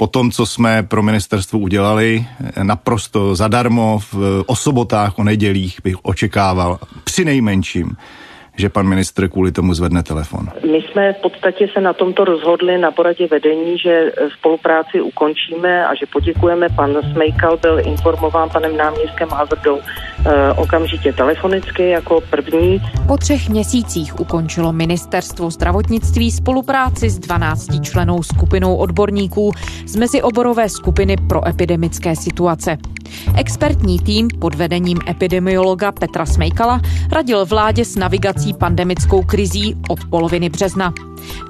po tom, co jsme pro ministerstvo udělali, naprosto zadarmo v, o sobotách, o nedělích bych očekával při nejmenším, že pan ministr kvůli tomu zvedne telefon. My jsme v podstatě se na tomto rozhodli na poradě vedení, že spolupráci ukončíme a že poděkujeme. Pan Smejkal byl informován panem náměstkem Havrdou eh, okamžitě telefonicky jako první. Po třech měsících ukončilo ministerstvo zdravotnictví spolupráci s 12 členou skupinou odborníků z mezioborové skupiny pro epidemické situace. Expertní tým pod vedením epidemiologa Petra Smejkala radil vládě s navigací pandemickou krizí od poloviny března.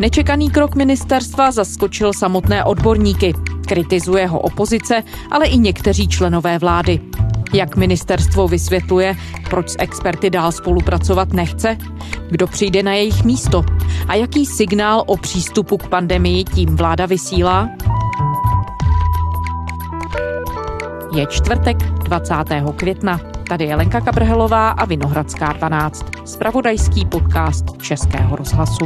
Nečekaný krok ministerstva zaskočil samotné odborníky. Kritizuje ho opozice, ale i někteří členové vlády. Jak ministerstvo vysvětluje, proč s experty dál spolupracovat nechce? Kdo přijde na jejich místo? A jaký signál o přístupu k pandemii tím vláda vysílá? Je čtvrtek 20. května. Tady je Lenka Kabrhelová a Vinohradská 12. Spravodajský podcast Českého rozhlasu.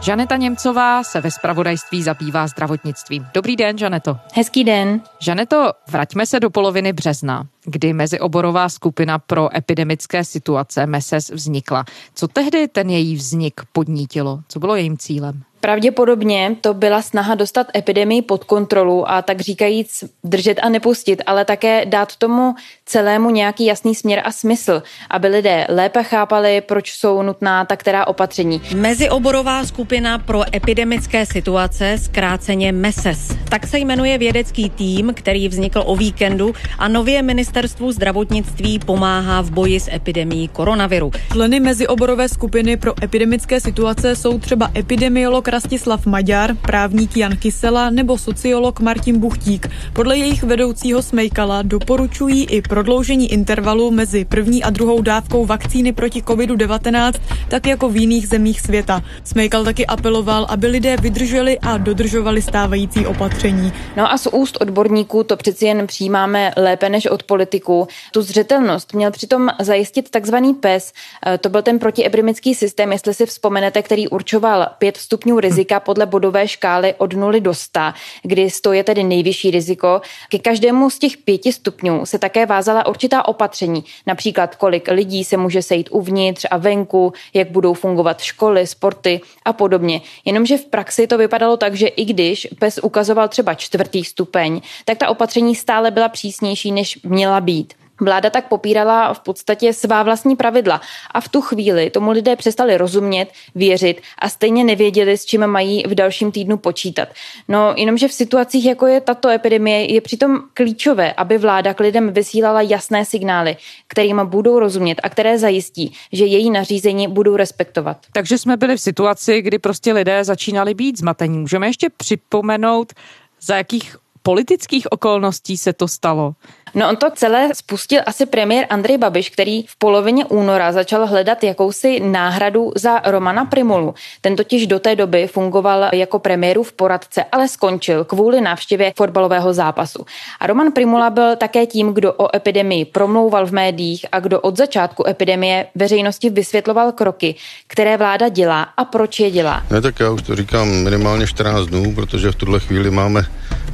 Žaneta Němcová se ve spravodajství zabývá zdravotnictvím. Dobrý den, Žaneto. Hezký den. Žaneto, vraťme se do poloviny března, kdy mezioborová skupina pro epidemické situace MESES vznikla. Co tehdy ten její vznik podnítilo? Co bylo jejím cílem? Pravděpodobně to byla snaha dostat epidemii pod kontrolu a tak říkajíc držet a nepustit, ale také dát tomu celému nějaký jasný směr a smysl, aby lidé lépe chápali, proč jsou nutná ta která opatření. Mezioborová skupina pro epidemické situace, zkráceně MESES. Tak se jmenuje vědecký tým, který vznikl o víkendu a nově ministerstvu zdravotnictví pomáhá v boji s epidemí koronaviru. Členy mezioborové skupiny pro epidemické situace jsou třeba epidemiolog Rastislav Maďar, právník Jan Kysela nebo sociolog Martin Buchtík. Podle jejich vedoucího Smejkala doporučují i prodloužení intervalu mezi první a druhou dávkou vakcíny proti COVID-19, tak jako v jiných zemích světa. Smejkal taky apeloval, aby lidé vydrželi a dodržovali stávající opatření. No a z úst odborníků to přeci jen přijímáme lépe než od politiků. Tu zřetelnost měl přitom zajistit takzvaný PES. E, to byl ten protiepidemický systém, jestli si vzpomenete, který určoval pět stupňů rizika podle bodové škály od 0 do 100, kdy 100 je tedy nejvyšší riziko. Ke každému z těch pěti stupňů se také vázala určitá opatření, například kolik lidí se může sejít uvnitř a venku, jak budou fungovat školy, sporty a podobně. Jenomže v praxi to vypadalo tak, že i když pes ukazoval třeba čtvrtý stupeň, tak ta opatření stále byla přísnější, než měla být. Vláda tak popírala v podstatě svá vlastní pravidla a v tu chvíli tomu lidé přestali rozumět, věřit a stejně nevěděli, s čím mají v dalším týdnu počítat. No, jenomže v situacích, jako je tato epidemie, je přitom klíčové, aby vláda k lidem vysílala jasné signály, kterým budou rozumět a které zajistí, že její nařízení budou respektovat. Takže jsme byli v situaci, kdy prostě lidé začínali být zmatení. Můžeme ještě připomenout, za jakých politických okolností se to stalo? No on to celé spustil asi premiér Andrej Babiš, který v polovině února začal hledat jakousi náhradu za Romana Primulu. Ten totiž do té doby fungoval jako v poradce, ale skončil kvůli návštěvě fotbalového zápasu. A Roman Primula byl také tím, kdo o epidemii promlouval v médiích a kdo od začátku epidemie veřejnosti vysvětloval kroky, které vláda dělá a proč je dělá. Ne, tak já už to říkám minimálně 14 dnů, protože v tuhle chvíli máme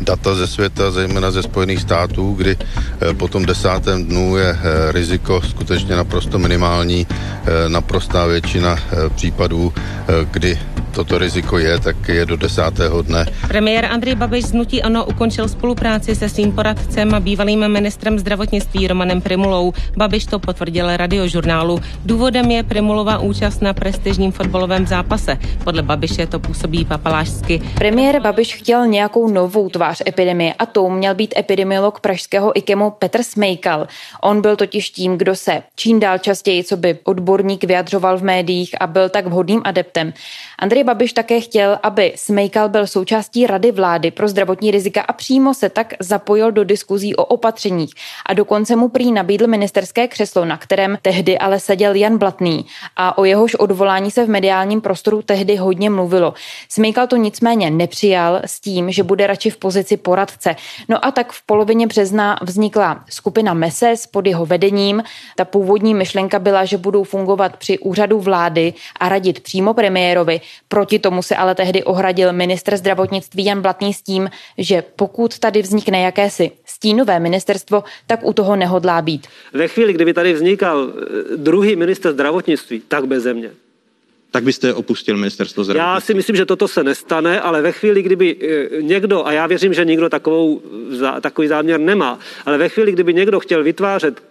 data ze světa, zejména ze Spojených států, kdy eh, po tom desátém dnu je eh, riziko skutečně naprosto minimální, eh, naprostá většina případů, kdy toto riziko je, tak je do desátého dne. Premiér Andrej Babiš z Nutí Ano ukončil spolupráci se svým poradcem a bývalým ministrem zdravotnictví Romanem Primulou. Babiš to potvrdil radiožurnálu. Důvodem je Primulová účast na prestižním fotbalovém zápase. Podle Babiše to působí papalášsky. Premiér Babiš chtěl nějakou novou tvář epidemie a tou měl být epidemiolog pražského IKEMu Petr Smejkal. On byl totiž tím, kdo se čím dál častěji, co by odborník vyjadřoval v médiích a byl tak vhodným adeptem. Andrej Babiš také chtěl, aby Smejkal byl součástí Rady vlády pro zdravotní rizika a přímo se tak zapojil do diskuzí o opatřeních a dokonce mu prý nabídl ministerské křeslo, na kterém tehdy ale seděl Jan Blatný a o jehož odvolání se v mediálním prostoru tehdy hodně mluvilo. Smejkal to nicméně nepřijal s tím, že bude radši v pozici poradce. No a tak v polovině března vznikla skupina MESES pod jeho vedením. Ta původní myšlenka byla, že budou fungovat při úřadu vlády a radit přímo premiérovi, Proti tomu se ale tehdy ohradil ministr zdravotnictví Jan Blatný s tím, že pokud tady vznikne jakési stínové ministerstvo, tak u toho nehodlá být. Ve chvíli, kdyby tady vznikal eh, druhý minister zdravotnictví, tak bez země tak byste opustil ministerstvo zdravotnictví? Já si myslím, že toto se nestane, ale ve chvíli, kdyby eh, někdo, a já věřím, že nikdo takovou, takový záměr nemá, ale ve chvíli, kdyby někdo chtěl vytvářet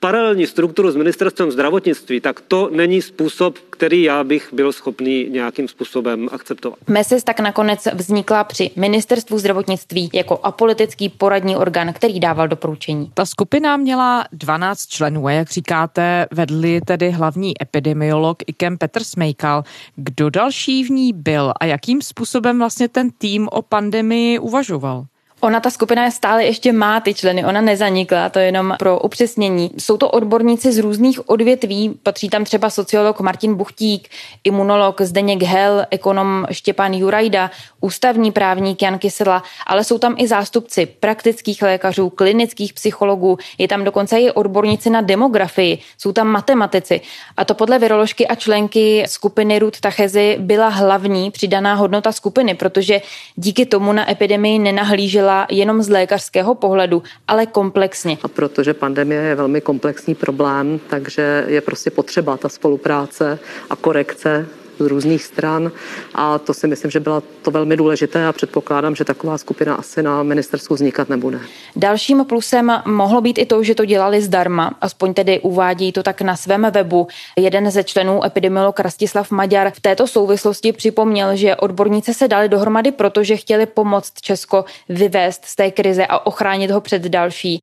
paralelní strukturu s ministerstvem zdravotnictví, tak to není způsob, který já bych byl schopný nějakým způsobem akceptovat. MESES tak nakonec vznikla při ministerstvu zdravotnictví jako apolitický poradní orgán, který dával doporučení. Ta skupina měla 12 členů a jak říkáte, vedli tedy hlavní epidemiolog Ikem Petr Smejkal. Kdo další v ní byl a jakým způsobem vlastně ten tým o pandemii uvažoval? Ona, ta skupina stále ještě má ty členy, ona nezanikla, to je jenom pro upřesnění. Jsou to odborníci z různých odvětví, patří tam třeba sociolog Martin Buchtík, imunolog Zdeněk Hel, ekonom Štěpán Jurajda, ústavní právník Jan Kysela, ale jsou tam i zástupci praktických lékařů, klinických psychologů, je tam dokonce i odborníci na demografii, jsou tam matematici. A to podle viroložky a členky skupiny Ruth Tachezy byla hlavní přidaná hodnota skupiny, protože díky tomu na epidemii nenahlížela jenom z lékařského pohledu, ale komplexně. A protože pandemie je velmi komplexní problém, takže je prostě potřeba ta spolupráce a korekce z různých stran a to si myslím, že byla to velmi důležité a předpokládám, že taková skupina asi na ministerstvu vznikat nebude. Dalším plusem mohlo být i to, že to dělali zdarma, aspoň tedy uvádí to tak na svém webu. Jeden ze členů epidemiolog Rastislav Maďar v této souvislosti připomněl, že odborníci se dali dohromady, protože chtěli pomoct Česko vyvést z té krize a ochránit ho před další.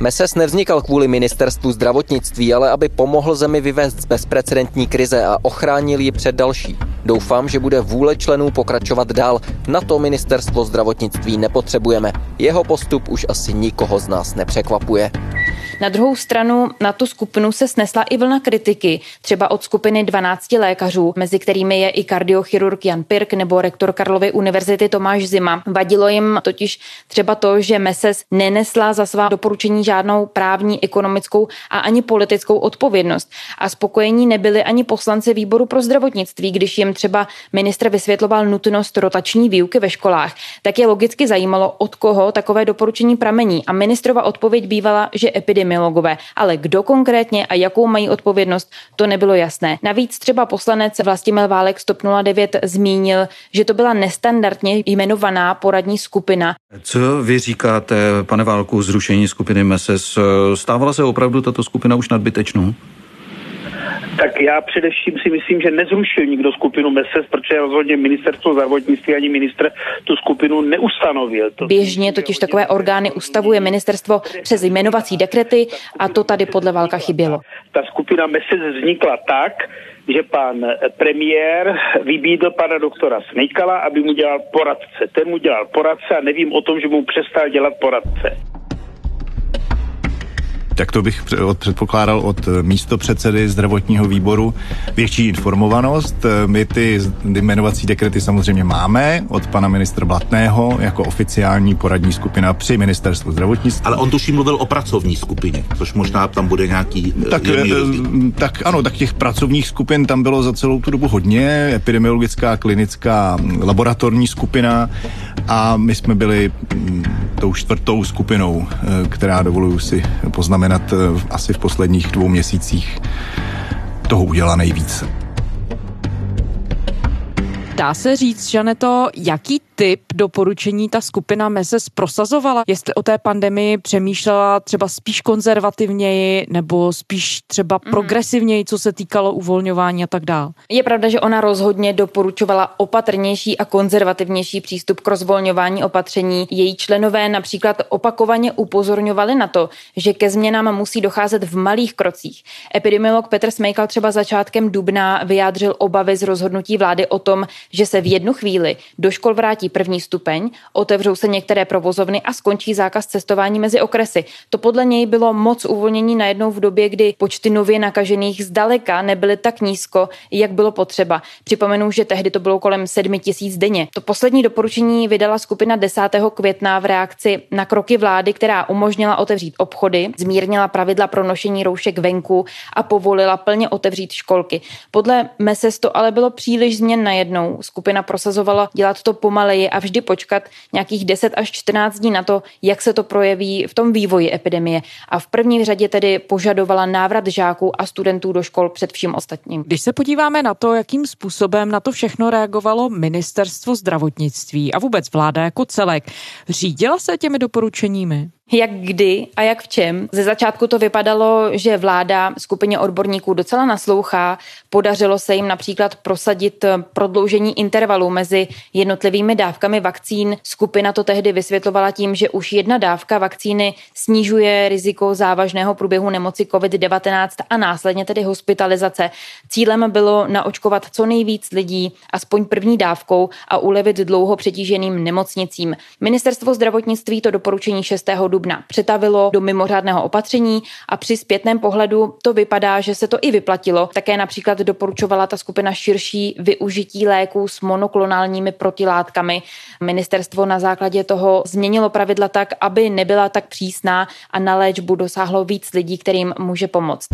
MESES nevznikal kvůli ministerstvu zdravotnictví, ale aby pomohl zemi vyvést z bezprecedentní krize a ochránil ji před další. Doufám, že bude vůle členů pokračovat dál. Na to ministerstvo zdravotnictví nepotřebujeme. Jeho postup už asi nikoho z nás nepřekvapuje. Na druhou stranu na tu skupinu se snesla i vlna kritiky, třeba od skupiny 12 lékařů, mezi kterými je i kardiochirurg Jan Pirk nebo rektor Karlovy univerzity Tomáš Zima. Vadilo jim totiž třeba to, že MESES nenesla za svá doporučení žádnou právní, ekonomickou a ani politickou odpovědnost. A spokojení nebyli ani poslanci výboru pro zdravotnictví, když jim třeba ministr vysvětloval nutnost rotační výuky ve školách, tak je logicky zajímalo, od koho takové doporučení pramení. A ministrova odpověď bývala, že epidemiologové, ale kdo konkrétně a jakou mají odpovědnost, to nebylo jasné. Navíc třeba poslanec Vlastimil Válek z TOP 09 zmínil, že to byla nestandardně jmenovaná poradní skupina. Co vy říkáte, pane Válku, zrušení skupiny MESES? Stávala se opravdu tato skupina už nadbytečnou? Tak já především si myslím, že nezrušil nikdo skupinu MESES, protože rozhodně ministerstvo zdravotnictví ani ministr tu skupinu neustanovil. To Běžně totiž takové orgány ustavuje ministerstvo přes jmenovací dekrety a to tady podle Válka chybělo. Ta skupina MESES vznikla tak, že pan premiér vybídl pana doktora Smejkala, aby mu dělal poradce. Ten mu dělal poradce a nevím o tom, že mu přestal dělat poradce. Tak to bych předpokládal od eh, místo předsedy zdravotního výboru větší informovanost. Eh, my ty jmenovací dekrety samozřejmě máme od pana ministra Blatného jako oficiální poradní skupina při ministerstvu zdravotnictví. Ale on tuším mluvil o pracovní skupině, což možná tam bude nějaký eh, tak, tak ano, tak těch pracovních skupin tam bylo za celou tu dobu hodně. Epidemiologická, klinická, laboratorní skupina a my jsme byli mm, tou čtvrtou skupinou, která dovoluju si poznamenat eh, asi v posledních dvou měsících toho udělá nejvíc. Dá se říct, že to, jaký typ doporučení ta skupina MESES prosazovala? Jestli o té pandemii přemýšlela třeba spíš konzervativněji nebo spíš třeba mm. progresivněji, co se týkalo uvolňování a tak dál? Je pravda, že ona rozhodně doporučovala opatrnější a konzervativnější přístup k rozvolňování opatření. Její členové například opakovaně upozorňovali na to, že ke změnám musí docházet v malých krocích. Epidemiolog Petr Smejkal třeba začátkem dubna vyjádřil obavy z rozhodnutí vlády o tom, že se v jednu chvíli do škol vrátí platí první stupeň, otevřou se některé provozovny a skončí zákaz cestování mezi okresy. To podle něj bylo moc uvolnění najednou v době, kdy počty nově nakažených zdaleka nebyly tak nízko, jak bylo potřeba. Připomenu, že tehdy to bylo kolem 7 tisíc denně. To poslední doporučení vydala skupina 10. května v reakci na kroky vlády, která umožnila otevřít obchody, zmírnila pravidla pro nošení roušek venku a povolila plně otevřít školky. Podle MESES to ale bylo příliš změn najednou. Skupina prosazovala dělat to pomaleji a vždy počkat nějakých 10 až 14 dní na to, jak se to projeví v tom vývoji epidemie. A v první řadě tedy požadovala návrat žáků a studentů do škol před vším ostatním. Když se podíváme na to, jakým způsobem na to všechno reagovalo ministerstvo zdravotnictví a vůbec vláda jako celek, řídila se těmi doporučeními? Jak kdy a jak v čem. Ze začátku to vypadalo, že vláda skupině odborníků docela naslouchá. Podařilo se jim například prosadit prodloužení intervalu mezi jednotlivými dávkami vakcín. Skupina to tehdy vysvětlovala tím, že už jedna dávka vakcíny snižuje riziko závažného průběhu nemoci COVID-19 a následně tedy hospitalizace. Cílem bylo naočkovat co nejvíc lidí, aspoň první dávkou a ulevit dlouho přetíženým nemocnicím. Ministerstvo zdravotnictví to doporučení 6 dubna přetavilo do mimořádného opatření a při zpětném pohledu to vypadá, že se to i vyplatilo. Také například doporučovala ta skupina širší využití léků s monoklonálními protilátkami. Ministerstvo na základě toho změnilo pravidla tak, aby nebyla tak přísná a na léčbu dosáhlo víc lidí, kterým může pomoct.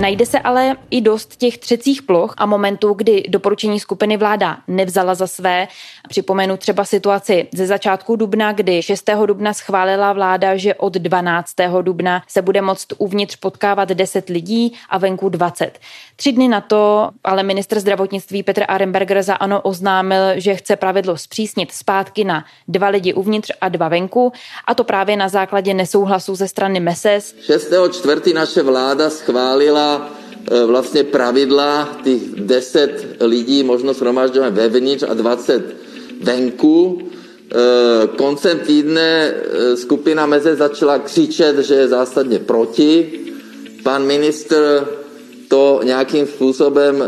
Najde se ale i dost těch třecích ploch a momentů, kdy doporučení skupiny vláda nevzala za své. Připomenu třeba situaci ze začátku dubna, kdy 6. dubna schválila vláda, že od 12. dubna se bude moct uvnitř potkávat 10 lidí a venku 20. Tři dny na to ale ministr zdravotnictví Petr Arenberger za ANO oznámil, že chce pravidlo zpřísnit zpátky na dva lidi uvnitř a dva venku a to právě na základě nesouhlasu ze strany MESES. 6. čtvrtý naše vláda schválila E, vlastně pravidla, těch 10 lidí možno shromažďovat vevnitř a 20 venku. E, koncem týdne e, skupina Meze začala křičet, že je zásadně proti. Pan ministr to nějakým způsobem e,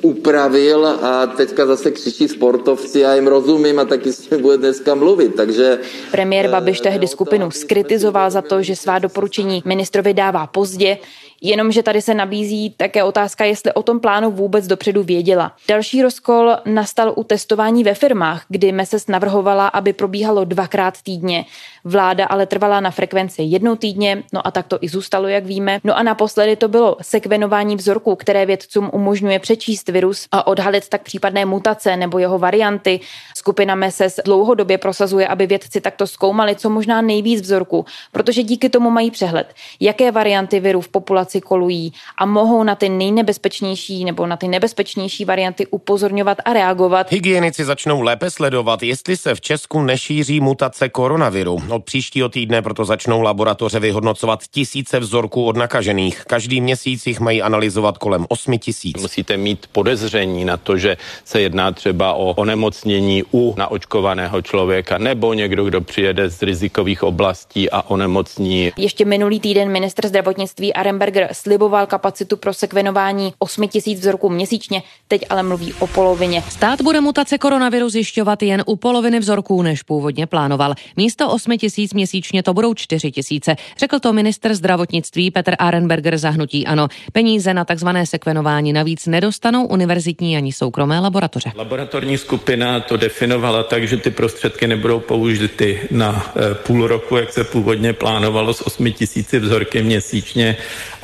upravil a teďka zase křičí sportovci a jim rozumím a taky s tím bude dneska mluvit, takže... Premiér Babiš tehdy skupinu skritizoval za to, že svá doporučení ministrovi dává pozdě. Jenomže tady se nabízí také otázka, jestli o tom plánu vůbec dopředu věděla. Další rozkol nastal u testování ve firmách, kdy Meses navrhovala, aby probíhalo dvakrát týdně. Vláda ale trvala na frekvenci jednou týdně, no a tak to i zůstalo, jak víme. No a naposledy to bylo sekvenování vzorků, které vědcům umožňuje přečíst virus a odhalit tak případné mutace nebo jeho varianty. Skupina Meses dlouhodobě prosazuje, aby vědci takto zkoumali co možná nejvíc vzorků, protože díky tomu mají přehled, jaké varianty viru v populaci kolují a mohou na ty nejnebezpečnější nebo na ty nebezpečnější varianty upozorňovat a reagovat. Hygienici začnou lépe sledovat, jestli se v Česku nešíří mutace koronaviru. Od příštího týdne proto začnou laboratoře vyhodnocovat tisíce vzorků od nakažených. Každý měsíc jich mají analyzovat kolem 8 tisíc. Musíte mít podezření na to, že se jedná třeba o onemocnění u naočkovaného člověka nebo někdo, kdo přijede z rizikových oblastí a onemocní. Ještě minulý týden ministr zdravotnictví Arenberger sliboval kapacitu pro sekvenování 8 tisíc vzorků měsíčně, teď ale mluví o polovině. Stát bude mutace koronaviru zjišťovat jen u poloviny vzorků, než původně plánoval. Místo 8 tisíc měsíčně to budou 4 tisíce. Řekl to minister zdravotnictví Petr Arenberger zahnutí ano. Peníze na takzvané sekvenování navíc nedostanou univerzitní ani soukromé laboratoře. Laboratorní skupina to definovala tak, že ty prostředky nebudou použity na e, půl roku, jak se původně plánovalo s 8 tisíci vzorky měsíčně,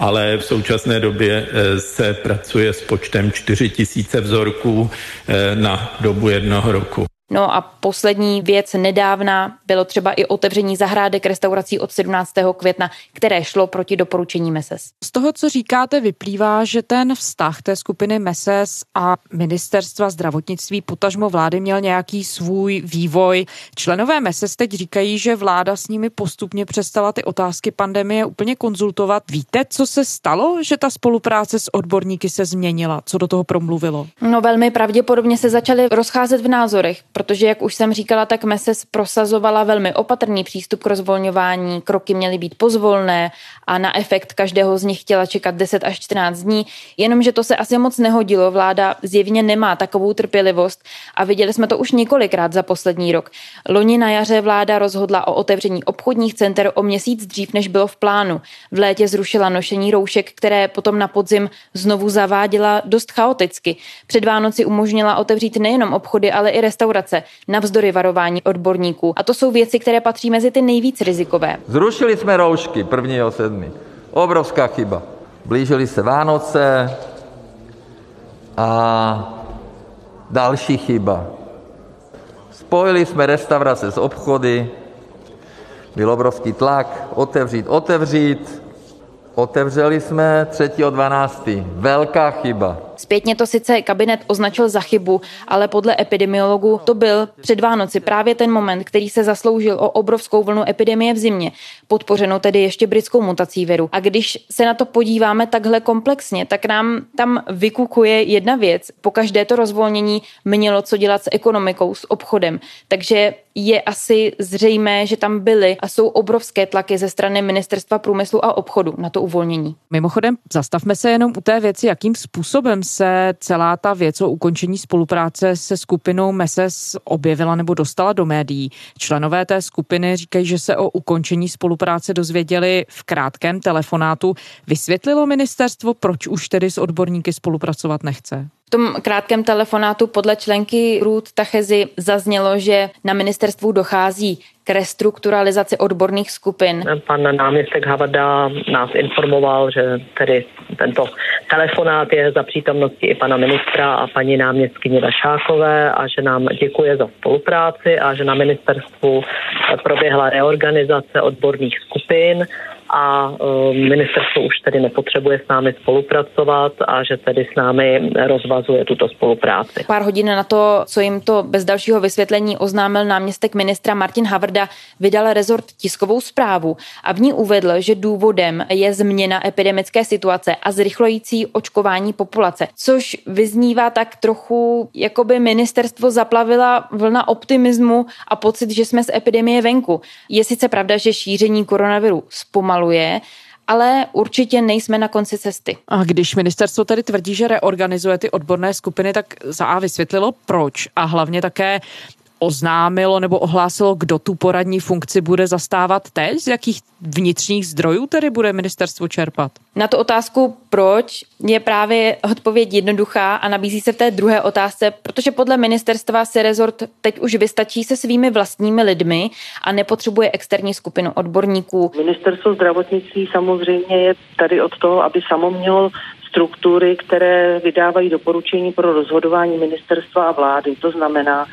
ale v současné době e, se pracuje s počtem 4 tisíce vzorků e, na dobu jednoho roku. No a poslední věc nedávna bylo třeba i otevření zahrádek restaurací od 17. května, které šlo proti doporučení MESES. Z toho, co říkáte, vyplývá, že ten vztah té skupiny MESES a ministerstva zdravotnictví potažmo vlády měl nějaký svůj vývoj. Členové MESES teď říkají, že vláda s nimi postupně přestala ty otázky pandemie úplně konzultovat. Víte, co se stalo, že ta spolupráce s odborníky se změnila? Co do toho promluvilo? No velmi pravděpodobně se začaly rozcházet v názorech protože, jak už jsem říkala, tak MESES prosazovala velmi opatrný přístup k rozvolňování, kroky měly být pozvolné a na efekt každého z nich chtěla čekat 10 až 14 dní, jenomže to se asi moc nehodilo. Vláda zjevně nemá takovou trpělivost a viděli jsme to už několikrát za poslední rok. Loni na jaře vláda rozhodla o otevření obchodních center o měsíc dřív, než bylo v plánu. V létě zrušila nošení roušek, které potom na podzim znovu zaváděla dost chaoticky. Před Vánoci umožnila otevřít nejenom obchody, ale i restaurace, navzdory varování odborníků. A to jsou věci, které patří mezi ty nejvíc rizikové. Zrušili jsme roušky 1. 7. Obrovská chyba. Blížily se Vánoce a další chyba. Spojili jsme restaurace s obchody, byl obrovský tlak, otevřít, otevřít. Otevřeli jsme 3.12. Velká chyba. Zpětně to sice kabinet označil za chybu, ale podle epidemiologů to byl před Vánoci právě ten moment, který se zasloužil o obrovskou vlnu epidemie v zimě, podpořenou tedy ještě britskou mutací viru. A když se na to podíváme takhle komplexně, tak nám tam vykukuje jedna věc. Po každé to rozvolnění mělo co dělat s ekonomikou, s obchodem. Takže je asi zřejmé, že tam byly a jsou obrovské tlaky ze strany Ministerstva průmyslu a obchodu na to uvolnění. Mimochodem, zastavme se jenom u té věci, jakým způsobem se celá ta věc o ukončení spolupráce se skupinou MESES objevila nebo dostala do médií. Členové té skupiny říkají, že se o ukončení spolupráce dozvěděli v krátkém telefonátu. Vysvětlilo ministerstvo, proč už tedy s odborníky spolupracovat nechce? V tom krátkém telefonátu podle členky Ruth Tachezi zaznělo, že na ministerstvu dochází k restrukturalizaci odborných skupin. Pan náměstek Havada nás informoval, že tedy tento telefonát je za přítomnosti i pana ministra a paní náměstkyně Vašákové a že nám děkuje za spolupráci a že na ministerstvu proběhla reorganizace odborných skupin a um, ministerstvo už tedy nepotřebuje s námi spolupracovat a že tedy s námi rozvazuje tuto spolupráci. Pár hodin na to, co jim to bez dalšího vysvětlení oznámil náměstek ministra Martin Havrda, vydal rezort tiskovou zprávu a v ní uvedl, že důvodem je změna epidemické situace a zrychlující očkování populace, což vyznívá tak trochu, jako by ministerstvo zaplavila vlna optimismu a pocit, že jsme z epidemie venku. Je sice pravda, že šíření koronaviru zpomaluje zpomaluje, ale určitě nejsme na konci cesty. A když ministerstvo tedy tvrdí, že reorganizuje ty odborné skupiny, tak za A vysvětlilo proč a hlavně také oznámilo nebo ohlásilo, kdo tu poradní funkci bude zastávat teď? Z jakých vnitřních zdrojů tedy bude ministerstvo čerpat? Na tu otázku, proč, je právě odpověď jednoduchá a nabízí se v té druhé otázce, protože podle ministerstva se rezort teď už vystačí se svými vlastními lidmi a nepotřebuje externí skupinu odborníků. Ministerstvo zdravotnictví samozřejmě je tady od toho, aby samo mělo struktury, které vydávají doporučení pro rozhodování ministerstva a vlády. To znamená,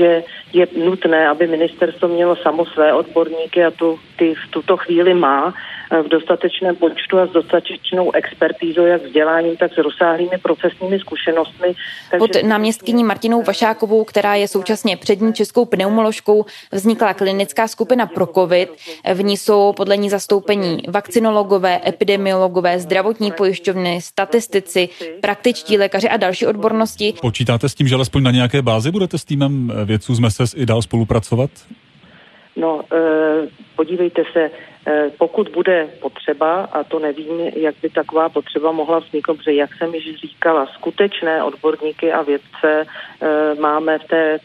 že je nutné, aby ministerstvo mělo samo své odborníky a tu, ty v tuto chvíli má v dostatečném počtu a s dostatečnou expertízou, jak vzděláním, tak s rozsáhlými procesními zkušenostmi. Takže... Pod náměstkyní Martinou Vašákovou, která je současně přední českou pneumoložkou, vznikla klinická skupina pro COVID. V ní jsou podle ní zastoupení vakcinologové, epidemiologové, zdravotní pojišťovny, statistici, praktičtí lékaři a další odbornosti. Počítáte s tím, že alespoň na nějaké bázi budete s týmem vědců z MESES i dál spolupracovat? No, eh, podívejte se, eh, pokud bude potřeba, a to nevím, jak by taková potřeba mohla vzniknout, protože jak jsem již říkala, skutečné odborníky a vědce eh, máme v té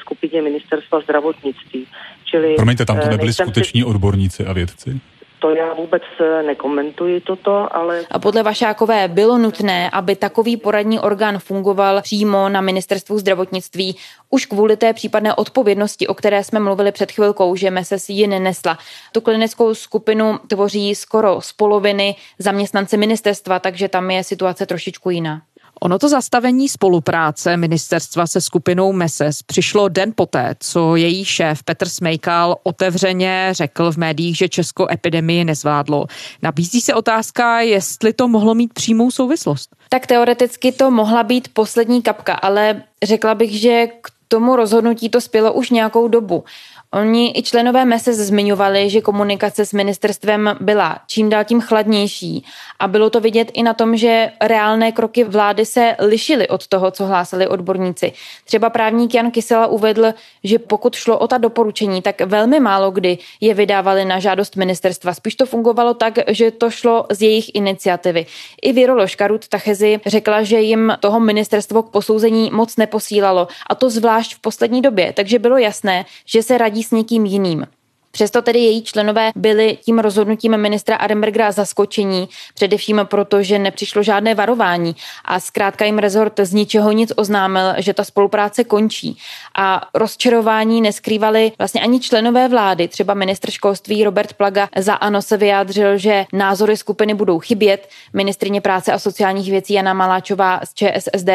skupině ministerstva zdravotnictví. Čili, Promiňte, tam to nebyli skuteční si... odborníci a vědci? To já vůbec eh, nekomentuji toto, ale... A podle Vašákové bylo nutné, aby takový poradní orgán fungoval přímo na ministerstvu zdravotnictví, už kvůli té případné odpovědnosti, o které jsme mluvili před chvilkou, že MESES ji nenesla. Tu klinickou skupinu tvoří skoro z poloviny zaměstnanci ministerstva, takže tam je situace trošičku jiná. Ono to zastavení spolupráce ministerstva se skupinou MESES přišlo den poté, co její šéf Petr Smejkal otevřeně řekl v médiích, že Česko epidemii nezvládlo. Nabízí se otázka, jestli to mohlo mít přímou souvislost. Tak teoreticky to mohla být poslední kapka, ale řekla bych, že k tomu rozhodnutí to spělo už nějakou dobu. Oni i členové MESE zmiňovali, že komunikace s ministerstvem byla čím dál tím chladnější a bylo to vidět i na tom, že reálné kroky vlády se lišily od toho, co hlásali odborníci. Třeba právník Jan Kysela uvedl, že pokud šlo o ta doporučení, tak velmi málo kdy je vydávali na žádost ministerstva. Spíš to fungovalo tak, že to šlo z jejich iniciativy. I viroložka Ruth Tachezi řekla, že jim toho ministerstvo k posouzení moc neposílalo a to zvlášť v poslední době, takže bylo jasné, že se radí s někým jiným. Přesto tedy její členové byli tím rozhodnutím ministra Arenbergera zaskočení, především proto, že nepřišlo žádné varování a zkrátka jim rezort z ničeho nic oznámil, že ta spolupráce končí. A rozčarování neskrývali vlastně ani členové vlády. Třeba ministr školství Robert Plaga za ANO se vyjádřil, že názory skupiny budou chybět. Ministrině práce a sociálních věcí Jana Maláčová z ČSSD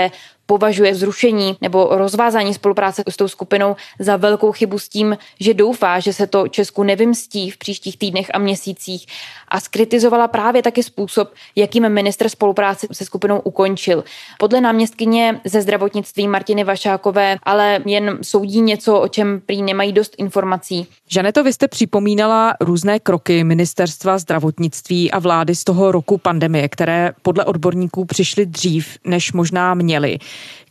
považuje zrušení nebo rozvázání spolupráce s tou skupinou za velkou chybu s tím, že doufá, že se to Česku nevymstí v příštích týdnech a měsících a skritizovala právě taky způsob, jakým minister spolupráce se skupinou ukončil. Podle náměstkyně ze zdravotnictví Martiny Vašákové ale jen soudí něco, o čem prý nemají dost informací. Žaneto, vy jste připomínala různé kroky ministerstva zdravotnictví a vlády z toho roku pandemie, které podle odborníků přišly dřív, než možná měly.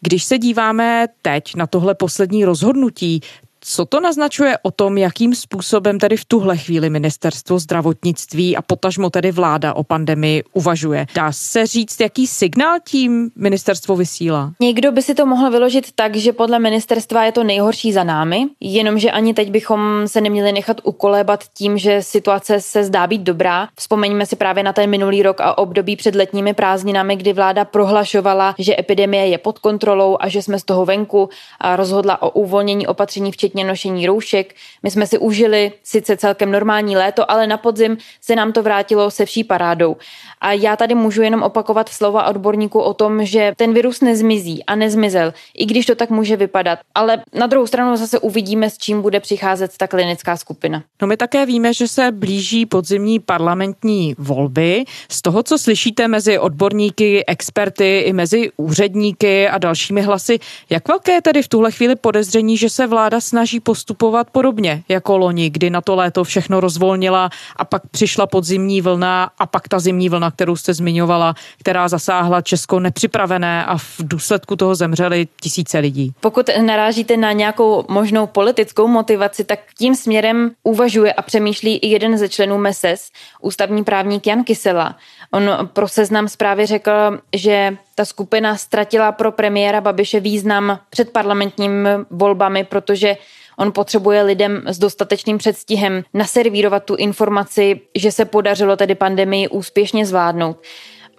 Když se díváme teď na tohle poslední rozhodnutí, co to naznačuje o tom, jakým způsobem tedy v tuhle chvíli ministerstvo zdravotnictví a potažmo tedy vláda o pandemii uvažuje? Dá se říct, jaký signál tím ministerstvo vysílá? Někdo by si to mohl vyložit tak, že podle ministerstva je to nejhorší za námi, jenomže ani teď bychom se neměli nechat ukolébat tím, že situace se zdá být dobrá. Vzpomeňme si právě na ten minulý rok a období před letními prázdninami, kdy vláda prohlašovala, že epidemie je pod kontrolou a že jsme z toho venku a rozhodla o uvolnění opatření včetně včetně nošení roušek. My jsme si užili sice celkem normální léto, ale na podzim se nám to vrátilo se vší parádou. A já tady můžu jenom opakovat slova odborníků o tom, že ten virus nezmizí a nezmizel, i když to tak může vypadat. Ale na druhou stranu zase uvidíme, s čím bude přicházet ta klinická skupina. No my také víme, že se blíží podzimní parlamentní volby. Z toho, co slyšíte mezi odborníky, experty i mezi úředníky a dalšími hlasy, jak velké je tedy v tuhle chvíli podezření, že se vláda snaží postupovat podobně jako loni, kdy na to léto všechno rozvolnila a pak přišla podzimní vlna a pak ta zimní vlna, kterou jste zmiňovala, která zasáhla Česko nepřipravené a v důsledku toho zemřeli tisíce lidí. Pokud narážíte na nějakou možnou politickou motivaci, tak tím směrem uvažuje a přemýšlí i jeden ze členů MESES, ústavní právník Jan Kysela. On pro seznam zprávy řekl, že ta skupina ztratila pro premiéra Babiše význam před parlamentními volbami, protože On potřebuje lidem s dostatečným předstihem naservírovat tu informaci, že se podařilo tedy pandemii úspěšně zvládnout.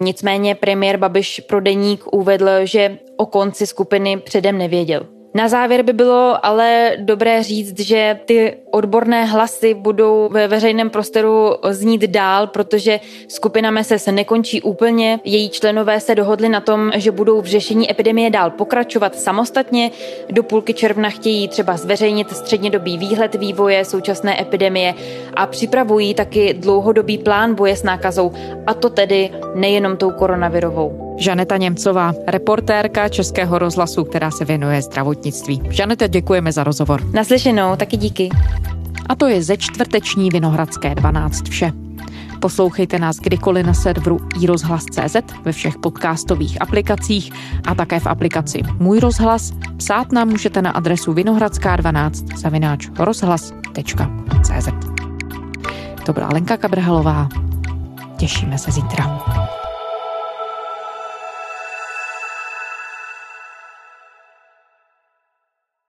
Nicméně premiér Babiš pro deník uvedl, že o konci skupiny předem nevěděl. Na závěr by bylo ale dobré říct, že ty odborné hlasy budou ve veřejném prostoru znít dál, protože skupina MESE se nekončí úplně. Její členové se dohodli na tom, že budou v řešení epidemie dál pokračovat samostatně. Do půlky června chtějí třeba zveřejnit střednědobý výhled vývoje současné epidemie a připravují taky dlouhodobý plán boje s nákazou, a to tedy nejenom tou koronavirovou. Žaneta Němcová, reportérka Českého rozhlasu, která se věnuje zdravotnictví. Žanete, děkujeme za rozhovor. Naslyšenou, taky díky. A to je ze čtvrteční Vinohradské 12 vše. Poslouchejte nás kdykoliv na serveru iRozhlas.cz ve všech podcastových aplikacích a také v aplikaci Můj rozhlas. Psát nám můžete na adresu vinohradská12 zavináč rozhlas.cz To byla Lenka Kabrhalová. Těšíme se zítra.